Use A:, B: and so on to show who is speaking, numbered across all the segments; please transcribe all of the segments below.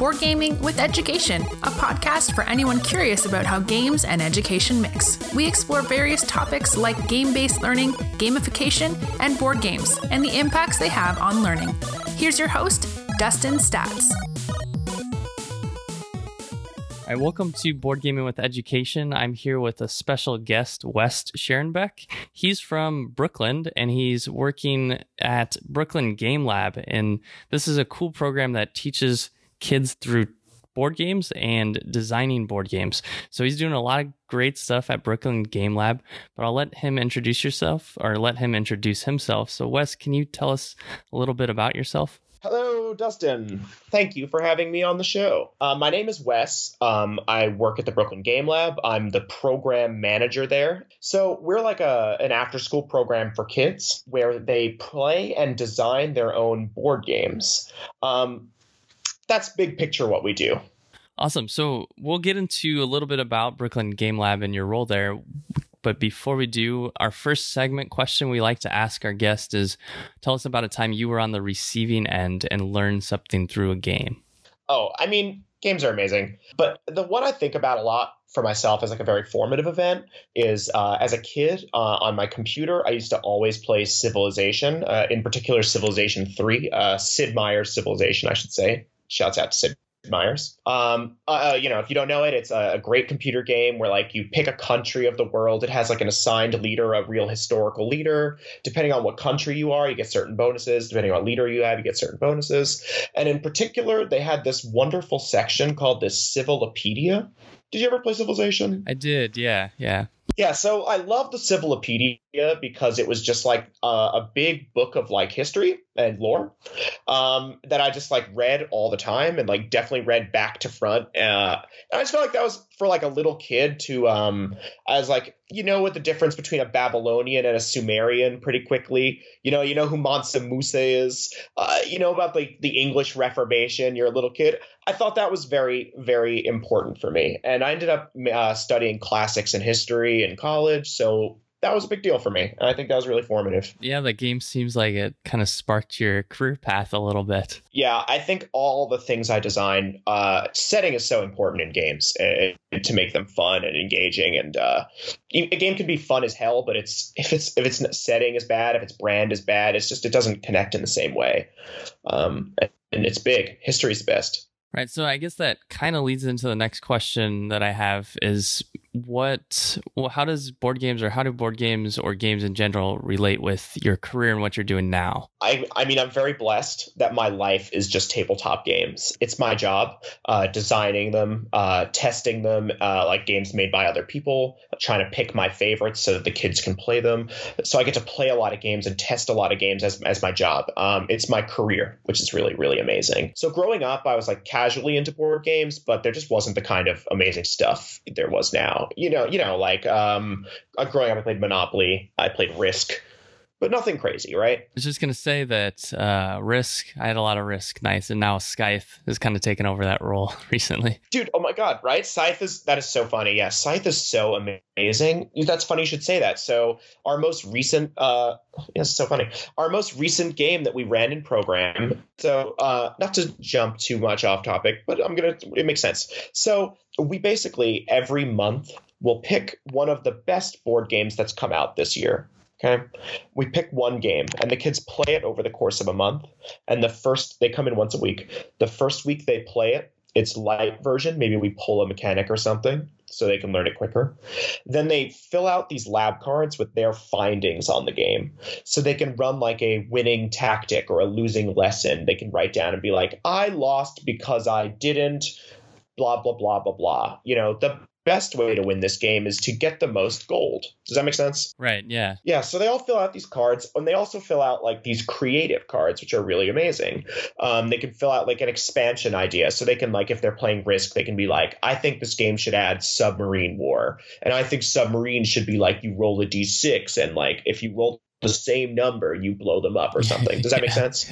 A: Board Gaming with Education, a podcast for anyone curious about how games and education mix. We explore various topics like game based learning, gamification, and board games, and the impacts they have on learning. Here's your host, Dustin Stats.
B: Hi, welcome to Board Gaming with Education. I'm here with a special guest, Wes Scherenbeck. He's from Brooklyn and he's working at Brooklyn Game Lab. And this is a cool program that teaches kids through board games and designing board games. So he's doing a lot of great stuff at Brooklyn Game Lab, but I'll let him introduce yourself or let him introduce himself. So Wes, can you tell us a little bit about yourself?
C: Hello, Dustin. Thank you for having me on the show. Uh, my name is Wes. Um, I work at the Brooklyn Game Lab. I'm the program manager there. So we're like a an after school program for kids where they play and design their own board games. Um, that's big picture what we do.
B: Awesome. So we'll get into a little bit about Brooklyn Game Lab and your role there. But before we do, our first segment question we like to ask our guests is tell us about a time you were on the receiving end and learned something through a game.
C: Oh, I mean, games are amazing. But the one I think about a lot for myself as like a very formative event is uh, as a kid uh, on my computer, I used to always play Civilization, uh, in particular Civilization 3, uh, Sid Meier's Civilization, I should say. Shouts out to Sid Meier's. Um, uh, uh, you know, if you don't know it, it's a, a, great computer game where like you pick a country of the world. It has like an assigned leader, a real historical leader. Depending on what country you are, you get certain bonuses. Depending on what leader you have, you get certain bonuses. And in particular, they had this wonderful section called the Civilopedia. Did you ever play Civilization?
B: I did. Yeah, yeah.
C: Yeah, so I love the Civilopedia because it was just like a, a big book of like history and lore um, that I just like read all the time and like definitely read back to front. Uh, I just felt like that was for like a little kid to um, I was like, you know what the difference between a Babylonian and a Sumerian pretty quickly. You know, you know who Mansa Musa is. Uh, you know about the the English Reformation. You're a little kid. I thought that was very very important for me, and I ended up uh, studying classics and history in college. So that was a big deal for me. And I think that was really formative.
B: Yeah, the game seems like it kind of sparked your career path a little bit.
C: Yeah, I think all the things I design, uh, setting is so important in games uh, to make them fun and engaging. And uh, a game can be fun as hell, but it's if it's if its setting is bad, if its brand is bad, it's just it doesn't connect in the same way. Um, and it's big. History's the best.
B: Right. So I guess that kind of leads into the next question that I have is what well how does board games or how do board games or games in general relate with your career and what you're doing now?
C: I i mean i'm very blessed that my life is just tabletop games. It's my job uh, designing them uh, testing them uh, like games made by other people trying to pick my favorites so that the kids can play them. So i get to play a lot of games and test a lot of games as, as my job. Um, it's my career which is really really amazing. So growing up i was like casually into board games but there just wasn't the kind of amazing stuff there was now you know, you know, like um, uh, growing up, I played Monopoly, I played Risk, but nothing crazy, right?
B: I was just gonna say that uh, Risk, I had a lot of Risk nights, and now Scythe has kind of taken over that role recently.
C: Dude, oh my god, right? Scythe is that is so funny. Yeah, Scythe is so amazing. That's funny you should say that. So our most recent, uh, yeah, so funny. Our most recent game that we ran in program. So uh, not to jump too much off topic, but I'm gonna. It makes sense. So we basically every month will pick one of the best board games that's come out this year. Okay. We pick one game and the kids play it over the course of a month. And the first, they come in once a week. The first week they play it, it's light version. Maybe we pull a mechanic or something so they can learn it quicker. Then they fill out these lab cards with their findings on the game. So they can run like a winning tactic or a losing lesson. They can write down and be like, I lost because I didn't blah blah blah blah blah. You know, the best way to win this game is to get the most gold. Does that make sense?
B: Right, yeah.
C: Yeah, so they all fill out these cards and they also fill out like these creative cards which are really amazing. Um, they can fill out like an expansion idea. So they can like if they're playing Risk, they can be like I think this game should add submarine war. And I think submarine should be like you roll a d6 and like if you roll the same number, you blow them up or something. Does that yeah. make sense?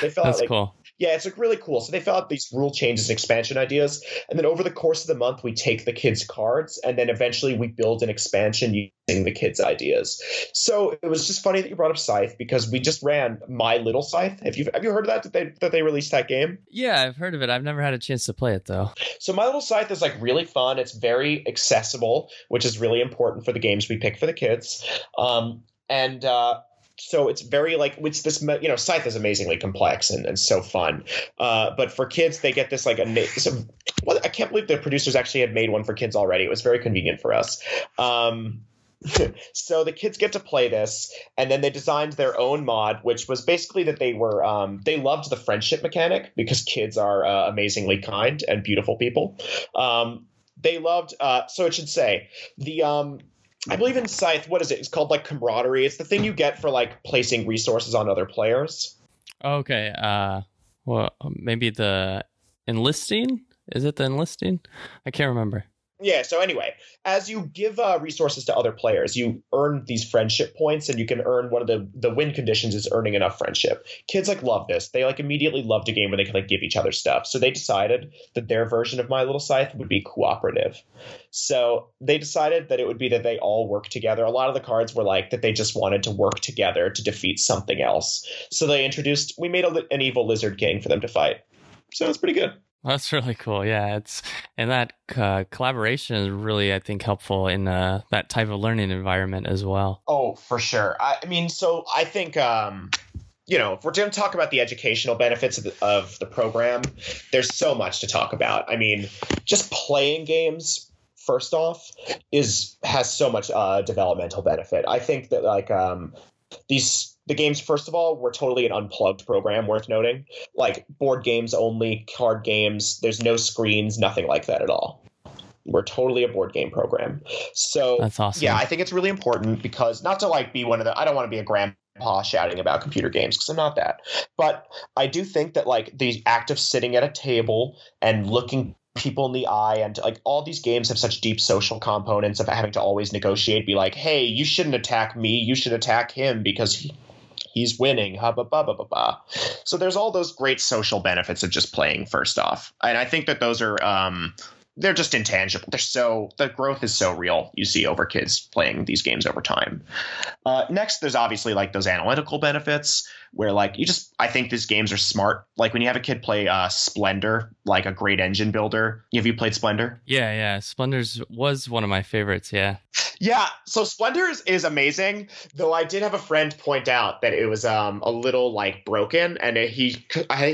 B: They fill That's out like cool
C: Yeah, it's like really cool. So they fill out these rule changes and expansion ideas, and then over the course of the month, we take the kids' cards, and then eventually we build an expansion using the kids' ideas. So it was just funny that you brought up Scythe because we just ran My Little Scythe. Have you have you heard of that? That they that they released that game?
B: Yeah, I've heard of it. I've never had a chance to play it though.
C: So My Little Scythe is like really fun. It's very accessible, which is really important for the games we pick for the kids. Um, and uh, so it's very like it's this you know scythe is amazingly complex and, and so fun. Uh, but for kids they get this like a so, well, i can't believe the producers actually had made one for kids already. It was very convenient for us. Um, so the kids get to play this and then they designed their own mod which was basically that they were um, they loved the friendship mechanic because kids are uh, amazingly kind and beautiful people. Um, they loved uh, so it should say the um, I believe in Scythe, what is it? It's called like camaraderie. It's the thing you get for like placing resources on other players.
B: Okay. Uh, well, maybe the enlisting. Is it the enlisting? I can't remember
C: yeah so anyway as you give uh, resources to other players you earn these friendship points and you can earn one of the the win conditions is earning enough friendship. Kids like love this. They like immediately loved a game where they could like give each other stuff. So they decided that their version of my little scythe would be cooperative. So they decided that it would be that they all work together. A lot of the cards were like that they just wanted to work together to defeat something else. So they introduced we made a, an evil lizard king for them to fight. So it's pretty good
B: that's really cool. Yeah, it's and that uh, collaboration is really, I think, helpful in uh, that type of learning environment as well.
C: Oh, for sure. I, I mean, so I think. Um, you know, if we're going to talk about the educational benefits of the, of the program, there's so much to talk about. I mean, just playing games first off is has so much uh, developmental benefit. I think that like um, these the games first of all were totally an unplugged program worth noting. Like board games only card games there's no screens nothing like that at all. We're totally a board game program. So
B: that's awesome.
C: yeah i think it's really important because not to like be one of the i don't want to be a grandpa shouting about computer games because i'm not that. But i do think that like the act of sitting at a table and looking people in the eye and like all these games have such deep social components of having to always negotiate be like hey you shouldn't attack me you should attack him because he, he's winning. Ha, ba, ba, ba, ba, ba. So there's all those great social benefits of just playing first off, and I think that those are um, they're just intangible. They're so the growth is so real. You see over kids playing these games over time. Uh, next, there's obviously like those analytical benefits where like you just I think these games are smart. Like when you have a kid play uh, Splendor, like a great engine builder. Have you played Splendor?
B: Yeah, yeah. Splendor's was one of my favorites. Yeah.
C: Yeah, so Splendor is, is amazing. Though I did have a friend point out that it was um a little like broken, and he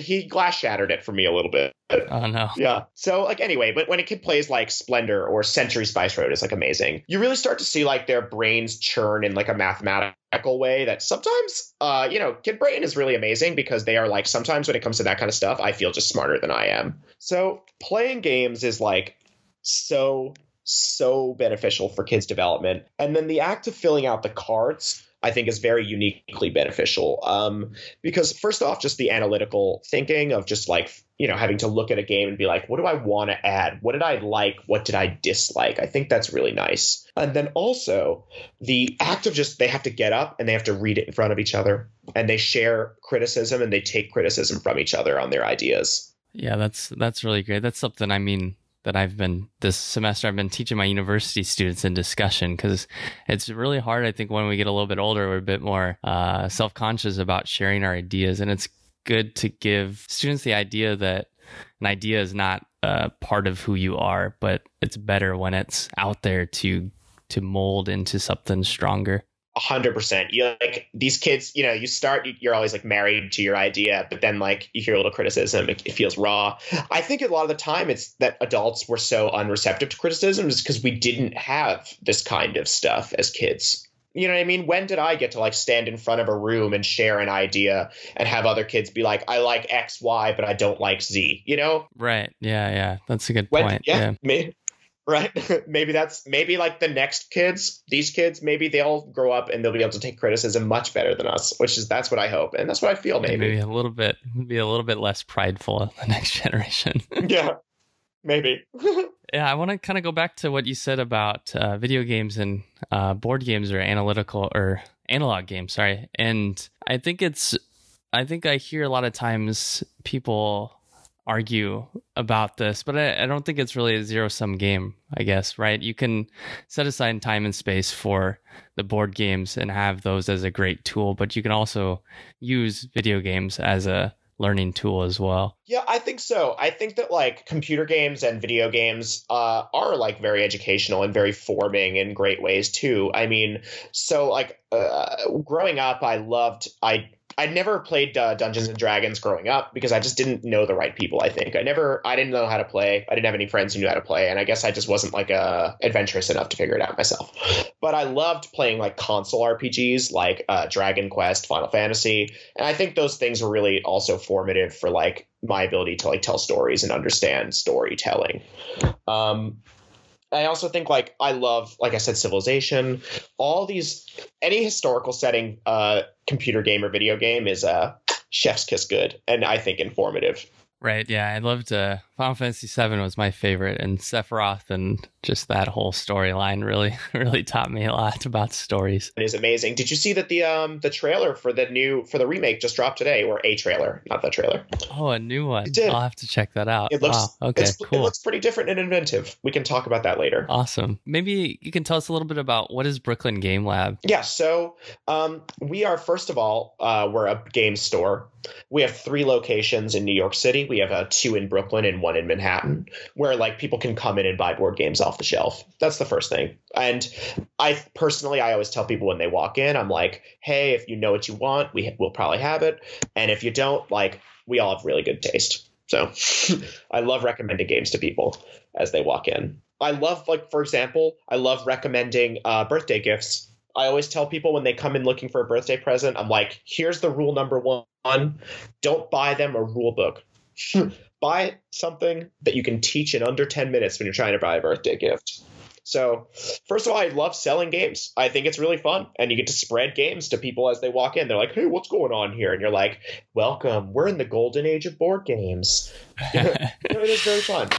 C: he glass shattered it for me a little bit.
B: Oh no.
C: Yeah. So like anyway, but when a kid plays like Splendor or Century Spice Road is like amazing. You really start to see like their brains churn in like a mathematical way that sometimes uh you know, kid brain is really amazing because they are like sometimes when it comes to that kind of stuff, I feel just smarter than I am. So playing games is like so so beneficial for kids development. And then the act of filling out the cards I think is very uniquely beneficial. Um, because first off, just the analytical thinking of just like you know having to look at a game and be like, what do I want to add? What did I like? What did I dislike? I think that's really nice. And then also the act of just they have to get up and they have to read it in front of each other and they share criticism and they take criticism from each other on their ideas.
B: Yeah, that's that's really great. That's something I mean that I've been this semester I've been teaching my university students in discussion because it's really hard I think when we get a little bit older we're a bit more uh, self-conscious about sharing our ideas and it's good to give students the idea that an idea is not a part of who you are but it's better when it's out there to to mold into something stronger
C: hundred percent. You like these kids. You know, you start. You're always like married to your idea, but then like you hear a little criticism. It, it feels raw. I think a lot of the time it's that adults were so unreceptive to criticism is because we didn't have this kind of stuff as kids. You know what I mean? When did I get to like stand in front of a room and share an idea and have other kids be like, "I like X, Y, but I don't like Z." You know?
B: Right. Yeah. Yeah. That's a good when, point.
C: Yeah. yeah right? maybe that's maybe like the next kids, these kids, maybe they'll grow up and they'll be able to take criticism much better than us, which is that's what I hope and that's what I feel. Maybe,
B: maybe a little bit, be a little bit less prideful in the next generation.
C: yeah, maybe.
B: yeah, I want to kind of go back to what you said about uh, video games and uh, board games or analytical or analog games. Sorry, and I think it's I think I hear a lot of times people argue about this, but I, I don't think it's really a zero sum game, I guess, right? You can set aside time and space for the board games and have those as a great tool, but you can also use video games as a learning tool as well.
C: Yeah, I think so. I think that like computer games and video games uh, are like very educational and very forming in great ways too. I mean, so like uh, growing up, I loved I I never played uh, Dungeons and Dragons growing up because I just didn't know the right people. I think I never, I didn't know how to play. I didn't have any friends who knew how to play, and I guess I just wasn't like uh, adventurous enough to figure it out myself. But I loved playing like console RPGs, like uh, Dragon Quest, Final Fantasy, and I think those things were really also formative for like my ability to like tell stories and understand storytelling. Um, I also think like I love, like I said, Civilization. All these, any historical setting, uh, computer game or video game is a uh, chef's kiss good, and I think informative.
B: Right. Yeah. I loved uh, Final Fantasy VII was my favorite, and Sephiroth and just that whole storyline really, really taught me a lot about stories.
C: It is amazing. Did you see that the um the trailer for the new for the remake just dropped today, or a trailer, not the trailer?
B: Oh, a new one. It did. I'll have to check that out.
C: It looks wow. okay. Cool. It looks pretty different and inventive. We can talk about that later.
B: Awesome. Maybe you can tell us a little bit about what is Brooklyn Game Lab.
C: Yeah. So um, we are first of all uh, we're a game store. We have three locations in New York City. We have a two in Brooklyn and one in Manhattan, where like people can come in and buy board games off the shelf. That's the first thing. And I personally, I always tell people when they walk in, I'm like, hey, if you know what you want, we will probably have it, and if you don't, like, we all have really good taste. So I love recommending games to people as they walk in. I love, like, for example, I love recommending uh, birthday gifts I always tell people when they come in looking for a birthday present, I'm like, here's the rule number one don't buy them a rule book. buy something that you can teach in under 10 minutes when you're trying to buy a birthday gift. So, first of all, I love selling games. I think it's really fun. And you get to spread games to people as they walk in. They're like, hey, what's going on here? And you're like, welcome. We're in the golden age of board games. it is very fun.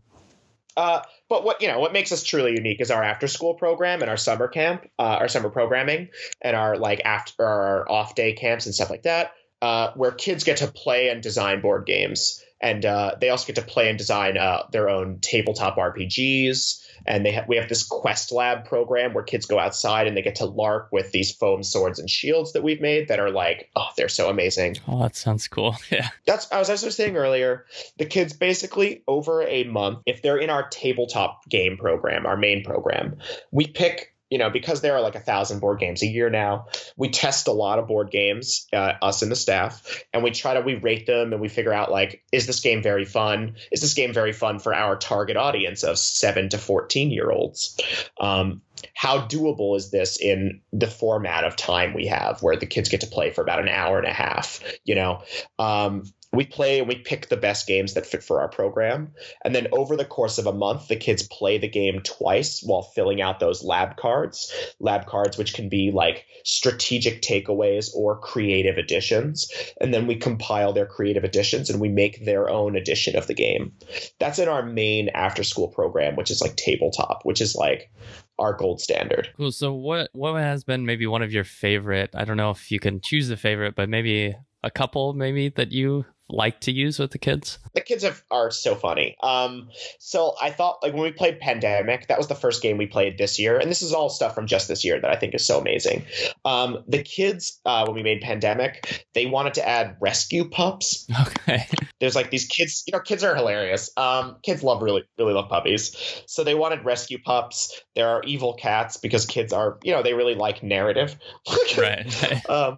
C: Uh, but what you know, what makes us truly unique is our after school program and our summer camp, uh, our summer programming, and our like after our off day camps and stuff like that, uh, where kids get to play and design board games, and uh, they also get to play and design uh, their own tabletop RPGs. And they ha- we have this Quest Lab program where kids go outside and they get to LARP with these foam swords and shields that we've made that are like, oh, they're so amazing.
B: Oh, that sounds cool. Yeah.
C: That's as I was saying earlier. The kids basically over a month, if they're in our tabletop game program, our main program, we pick you know, because there are like a thousand board games a year now, we test a lot of board games, uh, us and the staff, and we try to we rate them and we figure out like, is this game very fun? Is this game very fun for our target audience of seven to fourteen year olds? Um, how doable is this in the format of time we have, where the kids get to play for about an hour and a half? You know, um, we play and we pick the best games that fit for our program. And then over the course of a month, the kids play the game twice while filling out those lab cards. Lab cards, which can be like strategic takeaways or creative additions. And then we compile their creative additions and we make their own edition of the game. That's in our main after school program, which is like tabletop, which is like our gold standard.
B: Cool. So what what has been maybe one of your favorite? I don't know if you can choose a favorite, but maybe a couple maybe that you like to use with the kids?
C: The kids have, are so funny. Um, so I thought like when we played Pandemic, that was the first game we played this year, and this is all stuff from just this year that I think is so amazing. Um, the kids uh, when we made Pandemic, they wanted to add rescue pups.
B: Okay.
C: There's like these kids, you know, kids are hilarious. Um, kids love really really love puppies, so they wanted rescue pups. There are evil cats because kids are, you know, they really like narrative.
B: right.
C: um,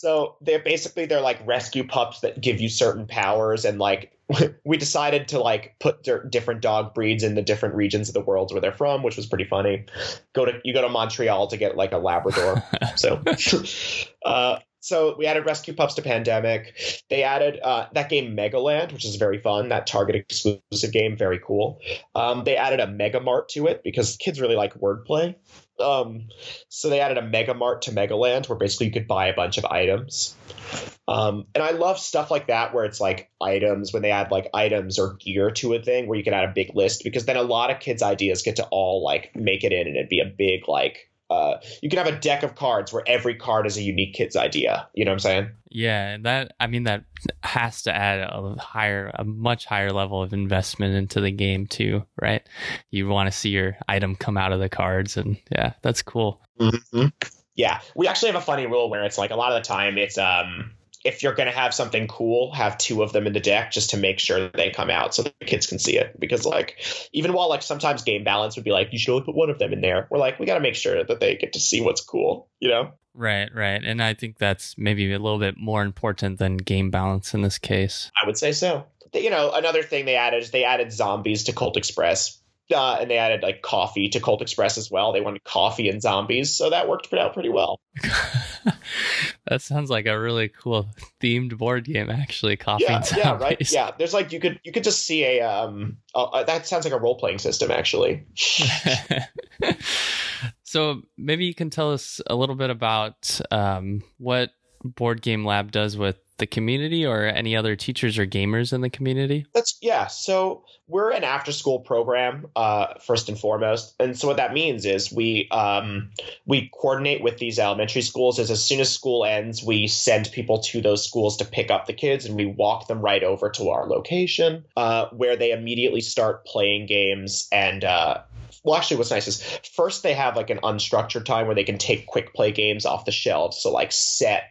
C: so they're basically they're like rescue pups that give you certain powers and like we decided to like put different dog breeds in the different regions of the world where they're from, which was pretty funny. Go to you go to Montreal to get like a Labrador. so uh, so we added rescue pups to pandemic. They added uh, that game megaland which is very fun that target exclusive game very cool. Um, they added a mega mart to it because kids really like wordplay. Um, so they added a mega mart to megaland where basically you could buy a bunch of items. Um, and i love stuff like that where it's like items when they add like items or gear to a thing where you can add a big list because then a lot of kids ideas get to all like make it in and it'd be a big like uh, you can have a deck of cards where every card is a unique kid's idea. You know what I'm saying?
B: Yeah, And that I mean that has to add a higher, a much higher level of investment into the game too, right? You want to see your item come out of the cards, and yeah, that's cool.
C: Mm-hmm. Yeah, we actually have a funny rule where it's like a lot of the time it's um if you're going to have something cool, have two of them in the deck just to make sure they come out so the kids can see it. Because like even while like sometimes game balance would be like you should only put one of them in there, we're like we got to make sure that they get to see what's cool, you know?
B: Right, right. And I think that's maybe a little bit more important than game balance in this case.
C: I would say so. You know, another thing they added is they added zombies to Colt Express. Uh, and they added like coffee to Colt Express as well. They wanted coffee and zombies, so that worked out pretty well.
B: that sounds like a really cool themed board game, actually. Coffee
C: yeah,
B: and zombies.
C: Yeah, right. Yeah, there's like you could you could just see a um. Uh, that sounds like a role playing system, actually.
B: so maybe you can tell us a little bit about um, what Board Game Lab does with the community or any other teachers or gamers in the community?
C: That's yeah. So we're an after school program uh, first and foremost, and so what that means is we um, we coordinate with these elementary schools. As as soon as school ends, we send people to those schools to pick up the kids, and we walk them right over to our location uh, where they immediately start playing games and. Uh, well, actually, what's nice is first they have like an unstructured time where they can take quick play games off the shelves. So like set,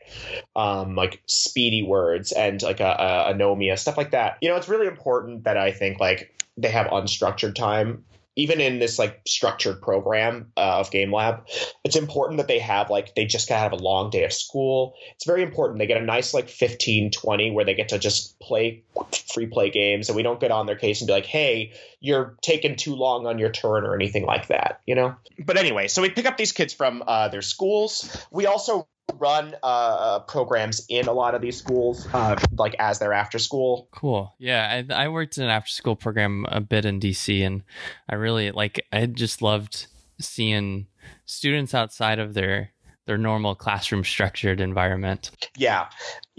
C: um, like speedy words and like a, a anomia stuff like that. You know, it's really important that I think like they have unstructured time even in this like structured program uh, of game lab it's important that they have like they just gotta have a long day of school. It's very important. They get a nice like 15 20 where they get to just play free play games and we don't get on their case and be like hey you're taking too long on your turn or anything like that you know? But anyway so we pick up these kids from uh, their schools. We also run uh, programs in a lot of these schools, uh, like as their after school.
B: Cool. Yeah, I, I worked in an after school program a bit in DC, and I really like. I just loved seeing students outside of their their normal classroom structured environment.
C: Yeah.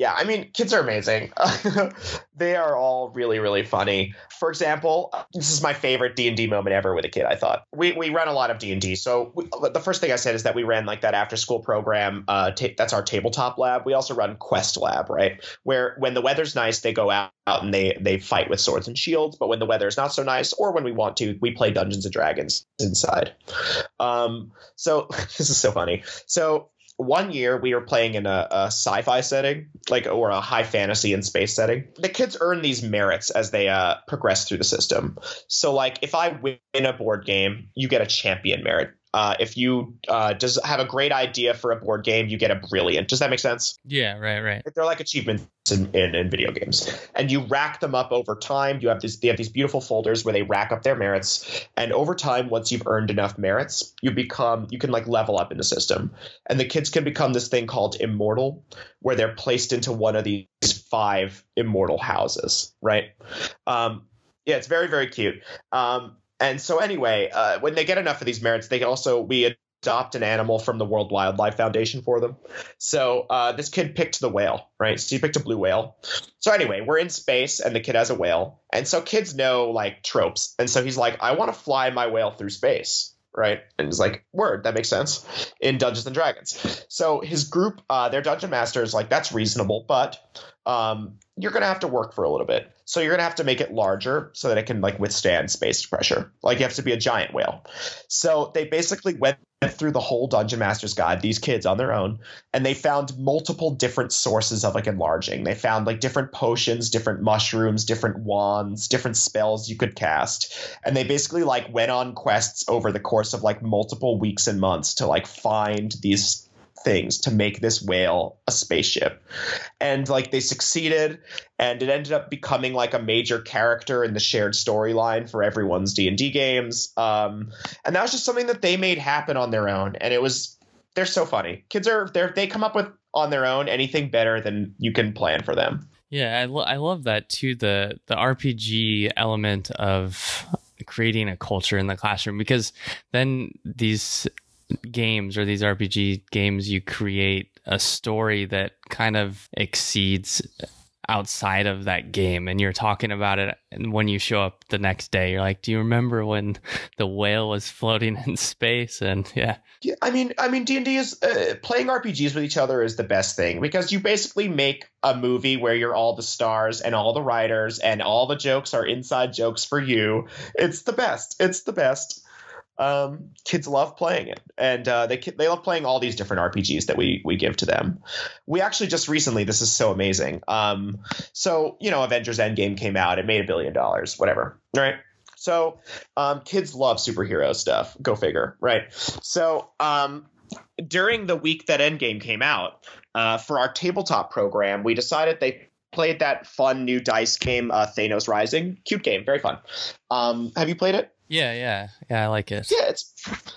C: Yeah, I mean, kids are amazing. they are all really, really funny. For example, this is my favorite D and D moment ever with a kid. I thought we we run a lot of D and D. So we, the first thing I said is that we ran like that after school program. Uh, ta- that's our tabletop lab. We also run Quest Lab, right? Where when the weather's nice, they go out, and they they fight with swords and shields. But when the weather is not so nice, or when we want to, we play Dungeons and Dragons inside. Um, so this is so funny. So one year we were playing in a, a, sci-fi setting, like or a high fantasy and space setting. The kids earn these merits as they uh, progress through the system. So, like, if I win a board game, you get a champion merit. Uh, if you uh, does have a great idea for a board game, you get a brilliant. Does that make sense?
B: Yeah, right, right.
C: They're like achievements in, in, in, video games, and you rack them up over time. You have this, they have these beautiful folders where they rack up their merits, and over time, once you've earned enough merits, you become you can like level up in the system, and the kids can become this thing called immortal, where they're placed into one of these five immortal houses, right? Um, yeah, it's very very cute. Um, and so anyway, uh, when they get enough of these merits, they can also we adopt an animal from the World Wildlife Foundation for them. So uh, this kid picked the whale, right? So he picked a blue whale. So anyway, we're in space and the kid has a whale, and so kids know like tropes, and so he's like, I want to fly my whale through space. Right, and he's like, "Word, that makes sense." In Dungeons and Dragons, so his group, uh, their dungeon master is like, "That's reasonable, but um, you're going to have to work for a little bit. So you're going to have to make it larger so that it can like withstand space pressure. Like you have to be a giant whale. So they basically went through the whole dungeon master's guide these kids on their own and they found multiple different sources of like enlarging they found like different potions different mushrooms different wands different spells you could cast and they basically like went on quests over the course of like multiple weeks and months to like find these things to make this whale a spaceship. And like they succeeded and it ended up becoming like a major character in the shared storyline for everyone's D&D games. Um, and that was just something that they made happen on their own and it was they're so funny. Kids are they they come up with on their own anything better than you can plan for them.
B: Yeah, I, lo- I love that too the the RPG element of creating a culture in the classroom because then these games or these RPG games, you create a story that kind of exceeds outside of that game and you're talking about it and when you show up the next day you're like do you remember when the whale was floating in space? And yeah.
C: Yeah i mean i mean d&d is uh, playing rpgs with each other is the best thing because you basically make a movie where you're all the stars and all the writers and all the jokes are inside jokes for you. It's the best. It's the best um, kids love playing it, and uh, they they love playing all these different RPGs that we we give to them. We actually just recently, this is so amazing. Um, so you know, Avengers Endgame came out, it made a billion dollars, whatever, right? So um, kids love superhero stuff. Go figure, right? So um, during the week that Endgame came out, uh, for our tabletop program, we decided they played that fun new dice game, uh, Thanos Rising. Cute game, very fun. Um, have you played it?
B: Yeah, yeah, yeah. I like it.
C: Yeah, it's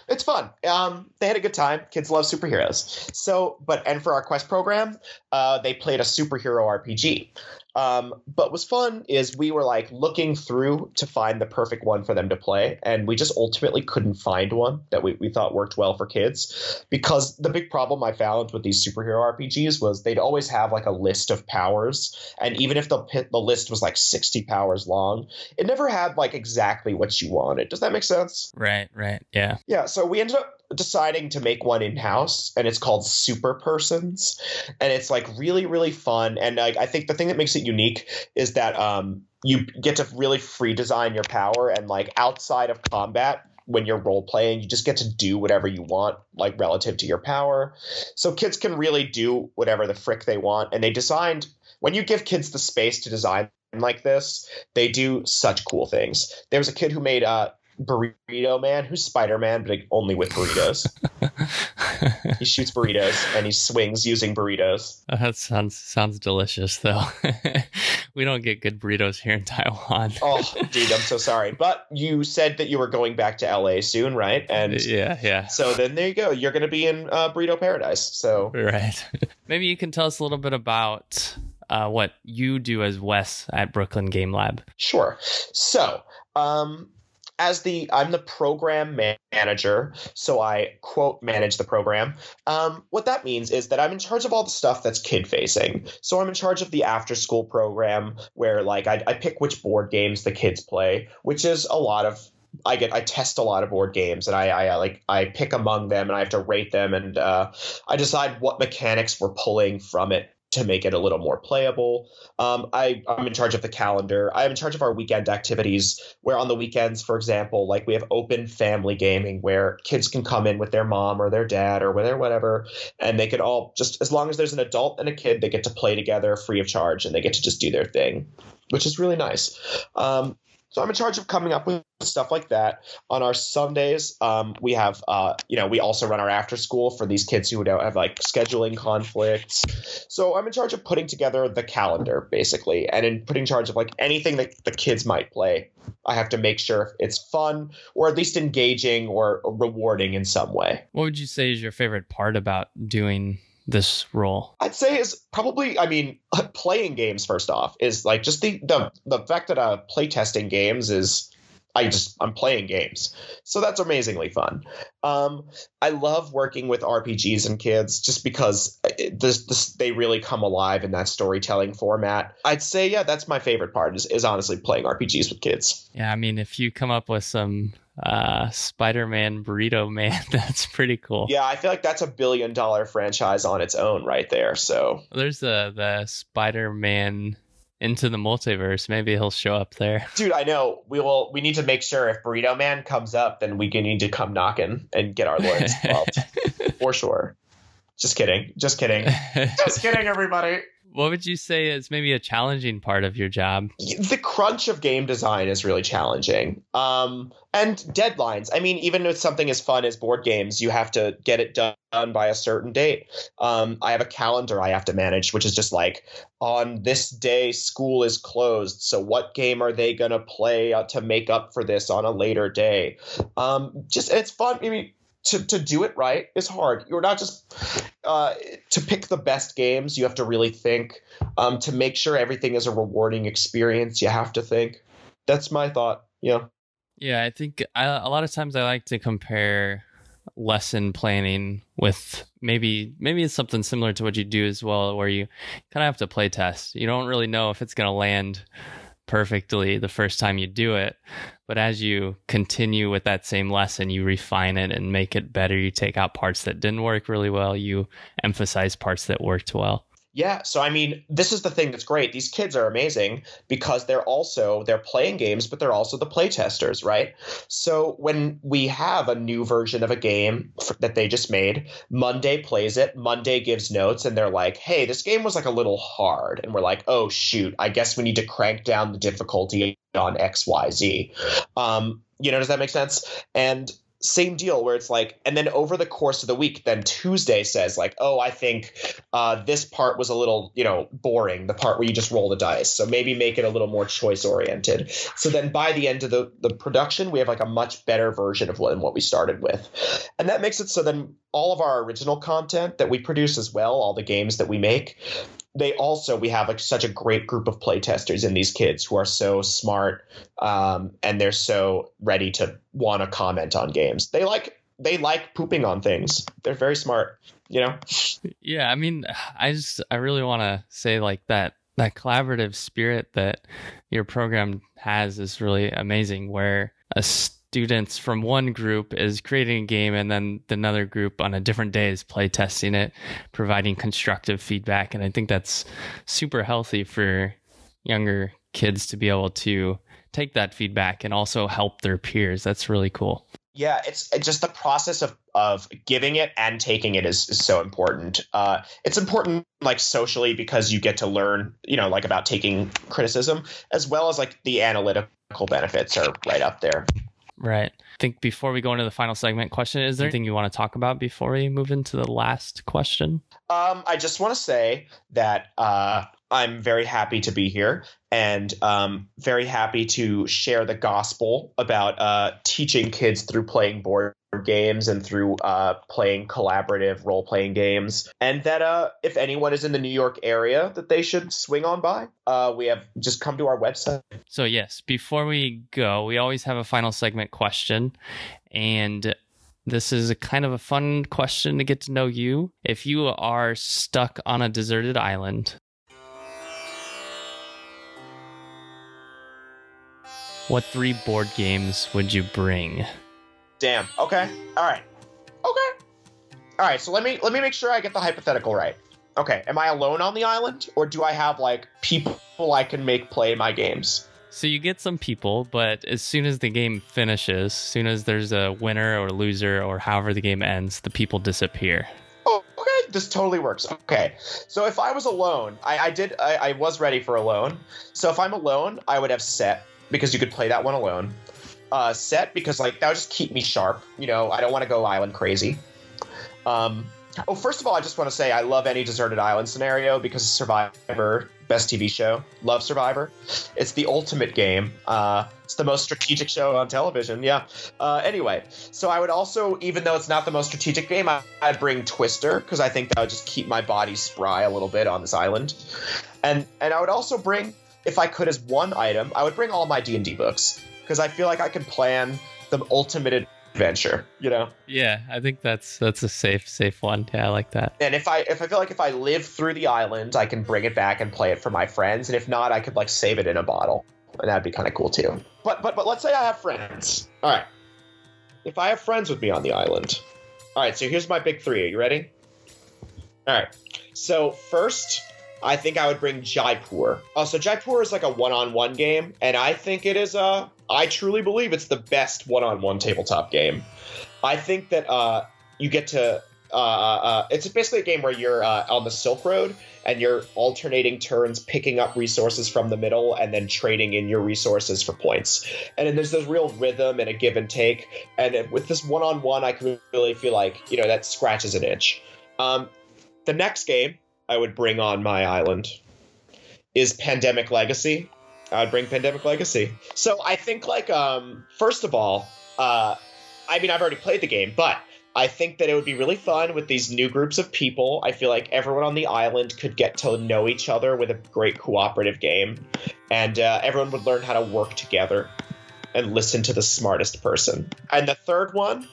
C: it's fun. Um, they had a good time. Kids love superheroes. So, but and for our quest program, uh, they played a superhero RPG. Um, but what's fun is we were like looking through to find the perfect one for them to play, and we just ultimately couldn't find one that we, we thought worked well for kids. Because the big problem I found with these superhero RPGs was they'd always have like a list of powers, and even if the the list was like sixty powers long, it never had like exactly what you wanted. Does that make sense?
B: Right, right, yeah,
C: yeah. So we ended up deciding to make one in house, and it's called Super Persons, and it's like really really fun. And like I think the thing that makes it unique is that um, you get to really free design your power, and like outside of combat, when you're role playing, you just get to do whatever you want, like relative to your power. So kids can really do whatever the frick they want, and they designed when you give kids the space to design like this, they do such cool things. There was a kid who made uh, Burrito Man, who's Spider Man, but only with burritos. he shoots burritos and he swings using burritos.
B: That sounds sounds delicious, though. we don't get good burritos here in Taiwan.
C: oh, dude, I'm so sorry. But you said that you were going back to LA soon, right? And
B: yeah, yeah.
C: So then there you go. You're going to be in uh, burrito paradise. So
B: right. Maybe you can tell us a little bit about uh, what you do as Wes at Brooklyn Game Lab.
C: Sure. So, um, as the I'm the program manager, so I quote manage the program. Um, what that means is that I'm in charge of all the stuff that's kid facing. So I'm in charge of the after school program where like I, I pick which board games the kids play, which is a lot of I get I test a lot of board games and I, I like I pick among them and I have to rate them and uh, I decide what mechanics we're pulling from it to make it a little more playable. Um, I, I'm in charge of the calendar. I'm in charge of our weekend activities, where on the weekends, for example, like we have open family gaming where kids can come in with their mom or their dad or whatever, whatever, and they can all just, as long as there's an adult and a kid, they get to play together free of charge and they get to just do their thing, which is really nice. Um, so I'm in charge of coming up with stuff like that. On our Sundays, um, we have, uh, you know, we also run our after school for these kids who don't have like scheduling conflicts. So I'm in charge of putting together the calendar basically, and in putting charge of like anything that the kids might play. I have to make sure it's fun or at least engaging or rewarding in some way.
B: What would you say is your favorite part about doing this role?
C: I'd say is probably, I mean, playing games first off is like just the the the fact that uh playtesting games is I just I'm playing games, so that's amazingly fun. Um, I love working with RPGs and kids just because it, this, this, they really come alive in that storytelling format. I'd say yeah, that's my favorite part is, is honestly playing RPGs with kids.
B: Yeah, I mean, if you come up with some uh, Spider-Man Burrito Man. That's pretty cool.
C: Yeah, I feel like that's a billion dollar franchise on its own right there. So
B: there's the the Spider-Man into the multiverse. Maybe he'll show up there.
C: Dude, I know. We will we need to make sure if Burrito Man comes up, then we need to come knocking and get our lawyers involved. For sure. Just kidding. Just kidding. Just kidding, everybody
B: what would you say is maybe a challenging part of your job?
C: The crunch of game design is really challenging. Um, and deadlines. I mean, even with something as fun as board games, you have to get it done by a certain date. Um, I have a calendar I have to manage, which is just like on this day, school is closed. So, what game are they going to play uh, to make up for this on a later day? Um, just, it's fun. I mean, to, to do it right is hard. You're not just uh, to pick the best games. You have to really think. Um, to make sure everything is a rewarding experience, you have to think. That's my thought. Yeah.
B: Yeah, I think I, a lot of times I like to compare lesson planning with maybe maybe it's something similar to what you do as well where you kind of have to play test you don't really know if it's going to land perfectly the first time you do it but as you continue with that same lesson you refine it and make it better. You take out parts that didn't work really well. You emphasize parts that worked well
C: yeah, so I mean, this is the thing that's great. These kids are amazing because they're also they're playing games, but they're also the play testers, right? So when we have a new version of a game that they just made, Monday plays it, Monday gives notes, and they're like, "Hey, this game was like a little hard," and we're like, "Oh shoot, I guess we need to crank down the difficulty on X, Y, Z." Um, you know, does that make sense? And same deal where it's like and then over the course of the week then tuesday says like oh i think uh, this part was a little you know boring the part where you just roll the dice. So maybe make it a little more choice oriented. So then by the end of the, the production we have like a much better version of what, what we started with. And that makes it so then all of our original content that we produce as well all the games that we make they also we have like such a great group of playtesters in these kids who are so smart um, and they're so ready to want to comment on games. They like they like pooping on things. They're very smart, you know.
B: Yeah, I mean, I just I really want to say like that that collaborative spirit that your program has is really amazing. Where a students from one group is creating a game and then another group on a different day is play testing it providing constructive feedback. And i think that's super healthy for younger kids to be able to take that feedback and also help their peers. That's really cool.
C: Yeah it's, just the process of of giving it and taking it is, is so important. Uh, it's important like socially because you get to learn you know like about taking criticism as well as like the analytical benefits are right up there
B: Right. I think before we go into the final segment question, is there anything you want to talk about before we move into the last question?
C: Um, I just want to say that uh, I'm very happy to be here and um, very happy to share the gospel about uh, teaching kids through playing board games and through uh, playing collaborative role playing games. And that uh, if anyone is in the New York area, that they should swing on by. Uh, we have just come to our website.
B: So, yes, before we go, we always have a final segment question. And this is a kind of a fun question to get to know you. If you are stuck on a deserted island, what three board games would you bring?
C: Damn. Okay. All right. Okay. All right. So let me let me make sure I get the hypothetical right. Okay. Am I alone on the island, or do I have like people I can make play my games?
B: So you get some people, but as soon as the game finishes, as soon as there's a winner or loser or however the game ends, the people disappear.
C: Oh, okay. This totally works. Okay. So if I was alone, I, I did I, I was ready for alone. So if I'm alone, I would have set because you could play that one alone uh, set because like that would just keep me sharp. You know, I don't want to go island crazy. Um, oh, first of all, I just want to say I love any deserted island scenario because Survivor, best TV show, love Survivor. It's the ultimate game. Uh, it's the most strategic show on television. Yeah. Uh, anyway, so I would also, even though it's not the most strategic game, I, would bring Twister because I think that would just keep my body spry a little bit on this island, and and I would also bring, if I could, as one item, I would bring all my D and D books because I feel like I can plan the ultimate adventure. You know?
B: Yeah, I think that's that's a safe safe one. Yeah, I like that.
C: And if I if I feel like if I live through the island, I can bring it back and play it for my friends. And if not, I could like save it in a bottle, and that'd be kind of cool too. But but but let's say I have friends. All right. If I have friends with me on the island. All right, so here's my big three. Are you ready? All right. So first, I think I would bring Jaipur. Uh, so Jaipur is like a one-on-one game, and I think it is a I truly believe it's the best one-on-one tabletop game. I think that uh, you get to. Uh, uh, uh, it's basically a game where you're uh, on the Silk Road and you're alternating turns, picking up resources from the middle, and then trading in your resources for points. And then there's this real rhythm and a give and take. And with this one-on-one, I can really feel like you know that scratches an itch. Um, the next game I would bring on my island is Pandemic Legacy. I'd bring Pandemic Legacy. So I think like um first of all, uh I mean I've already played the game, but I think that it would be really fun with these new groups of people. I feel like everyone on the island could get to know each other with a great cooperative game, and uh, everyone would learn how to work together and listen to the smartest person. And the third one,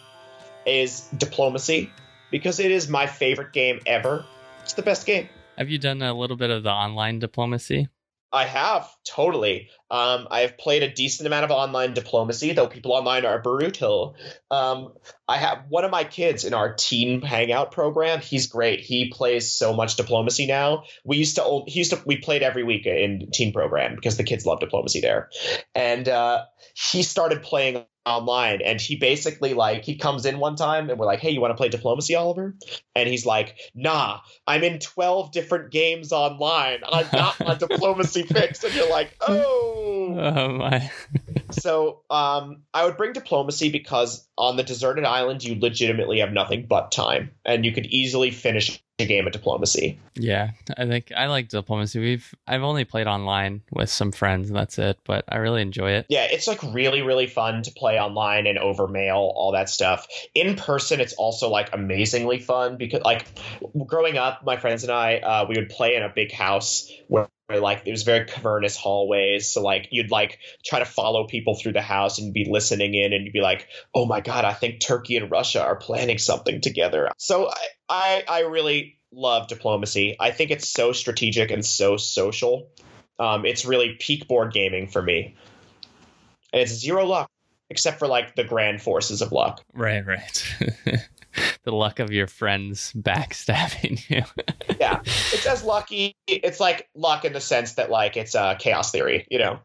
C: is Diplomacy because it is my favorite game ever. It's the best game.
B: Have you done a little bit of the online diplomacy?
C: I have totally. Um, I have played a decent amount of online diplomacy, though people online are brutal. Um, I have one of my kids in our teen hangout program. He's great. He plays so much diplomacy now. We used to he used to we played every week in teen program because the kids love diplomacy there, and uh, he started playing online and he basically like he comes in one time and we're like hey you want to play diplomacy oliver and he's like nah i'm in 12 different games online i'm not my diplomacy fix and you're like oh, oh my so um i would bring diplomacy because on the deserted island you legitimately have nothing but time and you could easily finish a game of diplomacy.
B: Yeah, I think I like diplomacy. We've I've only played online with some friends and that's it, but I really enjoy it.
C: Yeah, it's like really really fun to play online and over mail, all that stuff. In person, it's also like amazingly fun because like growing up, my friends and I uh, we would play in a big house where like it was very cavernous hallways so like you'd like try to follow people through the house and be listening in and you'd be like oh my god i think turkey and russia are planning something together. So i i, I really love diplomacy. I think it's so strategic and so social. Um, it's really peak board gaming for me. And it's zero luck except for like the grand forces of luck.
B: Right right the luck of your friends backstabbing you.
C: yeah, it's as lucky. It's like luck in the sense that like it's a uh, chaos theory, you know.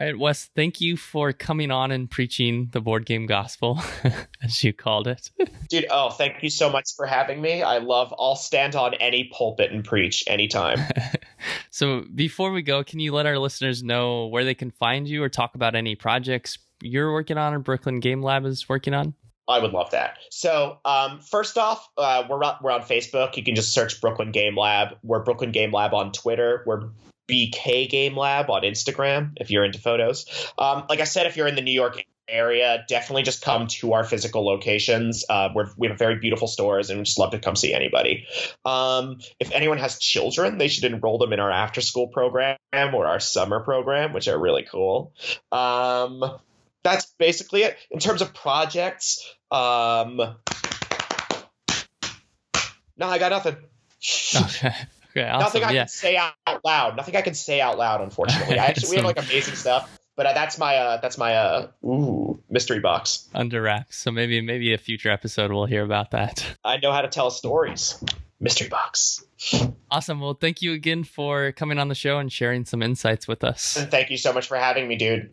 B: All right, Wes, thank you for coming on and preaching the board game gospel, as you called it.
C: Dude, oh, thank you so much for having me. I love, I'll stand on any pulpit and preach anytime.
B: so, before we go, can you let our listeners know where they can find you or talk about any projects you're working on or Brooklyn Game Lab is working on?
C: I would love that. So, um, first off, uh, we're on, we're on Facebook. You can just search Brooklyn Game Lab. We're Brooklyn Game Lab on Twitter. We're BK Game Lab on Instagram if you're into photos. Um, like I said, if you're in the New York area, definitely just come to our physical locations. Uh, we have very beautiful stores and we just love to come see anybody. Um, if anyone has children, they should enroll them in our after school program or our summer program, which are really cool. Um, that's basically it. In terms of projects, um, no, I got nothing.
B: Okay. Okay, awesome.
C: Nothing I
B: yeah.
C: can say out loud. Nothing I can say out loud. Unfortunately, I actually we have like amazing stuff, but uh, that's my uh, that's my uh, ooh mystery box
B: under wraps. So maybe maybe a future episode we'll hear about that.
C: I know how to tell stories. Mystery box.
B: Awesome. Well, thank you again for coming on the show and sharing some insights with us.
C: And thank you so much for having me, dude.